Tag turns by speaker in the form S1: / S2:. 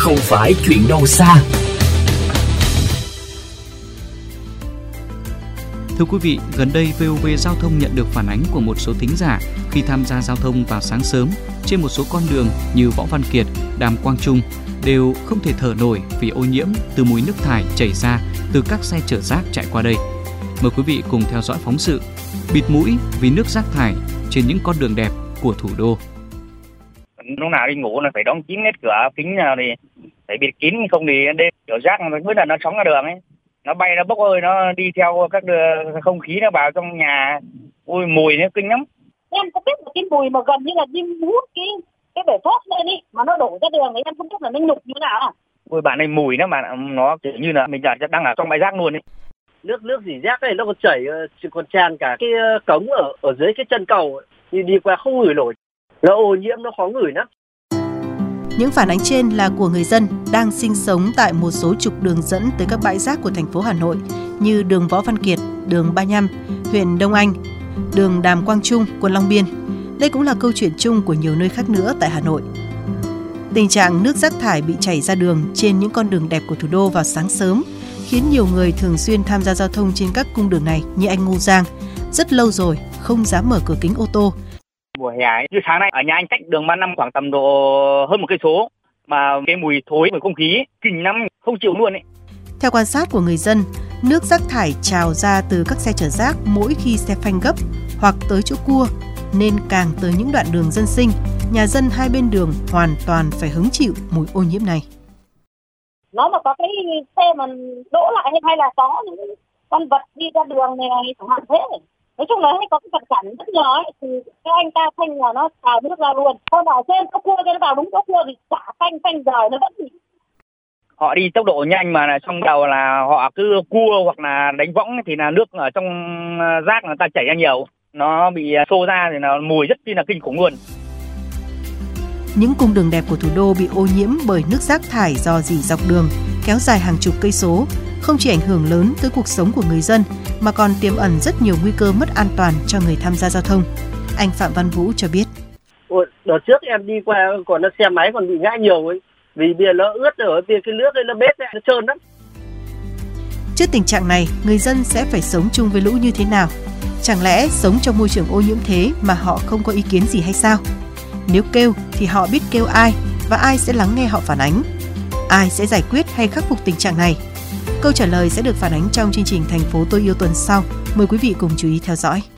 S1: không phải chuyện đâu xa.
S2: Thưa quý vị, gần đây VOV Giao thông nhận được phản ánh của một số thính giả khi tham gia giao thông vào sáng sớm trên một số con đường như Võ Văn Kiệt, Đàm Quang Trung đều không thể thở nổi vì ô nhiễm từ mùi nước thải chảy ra từ các xe chở rác chạy qua đây. Mời quý vị cùng theo dõi phóng sự Bịt mũi vì nước rác thải trên những con đường đẹp của thủ đô.
S3: Lúc nào đi ngủ là phải đóng kín hết cửa kính nào thì phải bịt kín không thì đêm kiểu rác mới là nó sống ra đường ấy. Nó bay nó bốc hơi nó đi theo các không khí nó vào trong nhà ui mùi nó kinh lắm.
S4: Em có biết một cái mùi mà gần như là đi hút cái cái bể thoát lên đi mà nó đổ ra đường ấy em không biết là nó nhục như nào.
S3: Ui bạn này mùi nó mà nó kiểu như là mình đang ở trong bãi rác luôn ấy.
S5: Nước nước dỉ rác này nó còn chảy ờ, còn tràn cả cái ờ, cống ở ở dưới cái chân cầu như đi qua không ngửi nổi nó ô nhiễm nó khó ngửi lắm
S6: những phản ánh trên là của người dân đang sinh sống tại một số trục đường dẫn tới các bãi rác của thành phố Hà Nội như đường Võ Văn Kiệt, đường Ba Nhăm, huyện Đông Anh, đường Đàm Quang Trung, quận Long Biên. Đây cũng là câu chuyện chung của nhiều nơi khác nữa tại Hà Nội. Tình trạng nước rác thải bị chảy ra đường trên những con đường đẹp của thủ đô vào sáng sớm khiến nhiều người thường xuyên tham gia giao thông trên các cung đường này như anh Ngô Giang. Rất lâu rồi không dám mở cửa kính ô tô
S3: mùa hè ấy. như sáng nay ở nhà anh cách đường ba năm khoảng tầm độ hơn một cây số mà cái mùi thối mùi không khí kinh lắm không chịu luôn ấy
S6: theo quan sát của người dân, nước rác thải trào ra từ các xe chở rác mỗi khi xe phanh gấp hoặc tới chỗ cua, nên càng tới những đoạn đường dân sinh, nhà dân hai bên đường hoàn toàn phải hứng chịu mùi ô nhiễm này.
S4: Nó mà có cái xe mà đỗ lại hay là có những con vật đi ra đường này chẳng hạn thế nói chung là hay có cái vật cản rất nhỏ ấy, thì cái anh ta phanh là nó xào nước ra luôn. Còn ở trên có cua cho nó vào đúng chỗ cua thì chả phanh phanh rời nó vẫn bị
S3: họ đi tốc độ nhanh mà trong đầu là họ cứ cua hoặc là đánh võng thì là nước ở trong ờ, rác người ta chảy ra nhiều. Nó bị ờ, xô ra thì nó mùi rất chi là kinh khủng luôn.
S6: Những cung đường đẹp của thủ đô bị ô nhiễm bởi nước rác thải do dỉ dọc đường kéo dài hàng chục cây số không chỉ ảnh hưởng lớn tới cuộc sống của người dân mà còn tiềm ẩn rất nhiều nguy cơ mất an toàn cho người tham gia giao thông. Anh Phạm Văn Vũ cho biết.
S5: Đợt trước em đi qua còn nó xe máy còn bị ngã nhiều ấy. Vì bia nó ướt ở bia cái nước ấy nó bết ấy, nó trơn lắm.
S6: Trước tình trạng này, người dân sẽ phải sống chung với lũ như thế nào? Chẳng lẽ sống trong môi trường ô nhiễm thế mà họ không có ý kiến gì hay sao? Nếu kêu thì họ biết kêu ai và ai sẽ lắng nghe họ phản ánh? Ai sẽ giải quyết hay khắc phục tình trạng này? Câu trả lời sẽ được phản ánh trong chương trình Thành phố tôi yêu tuần sau. Mời quý vị cùng chú ý theo dõi.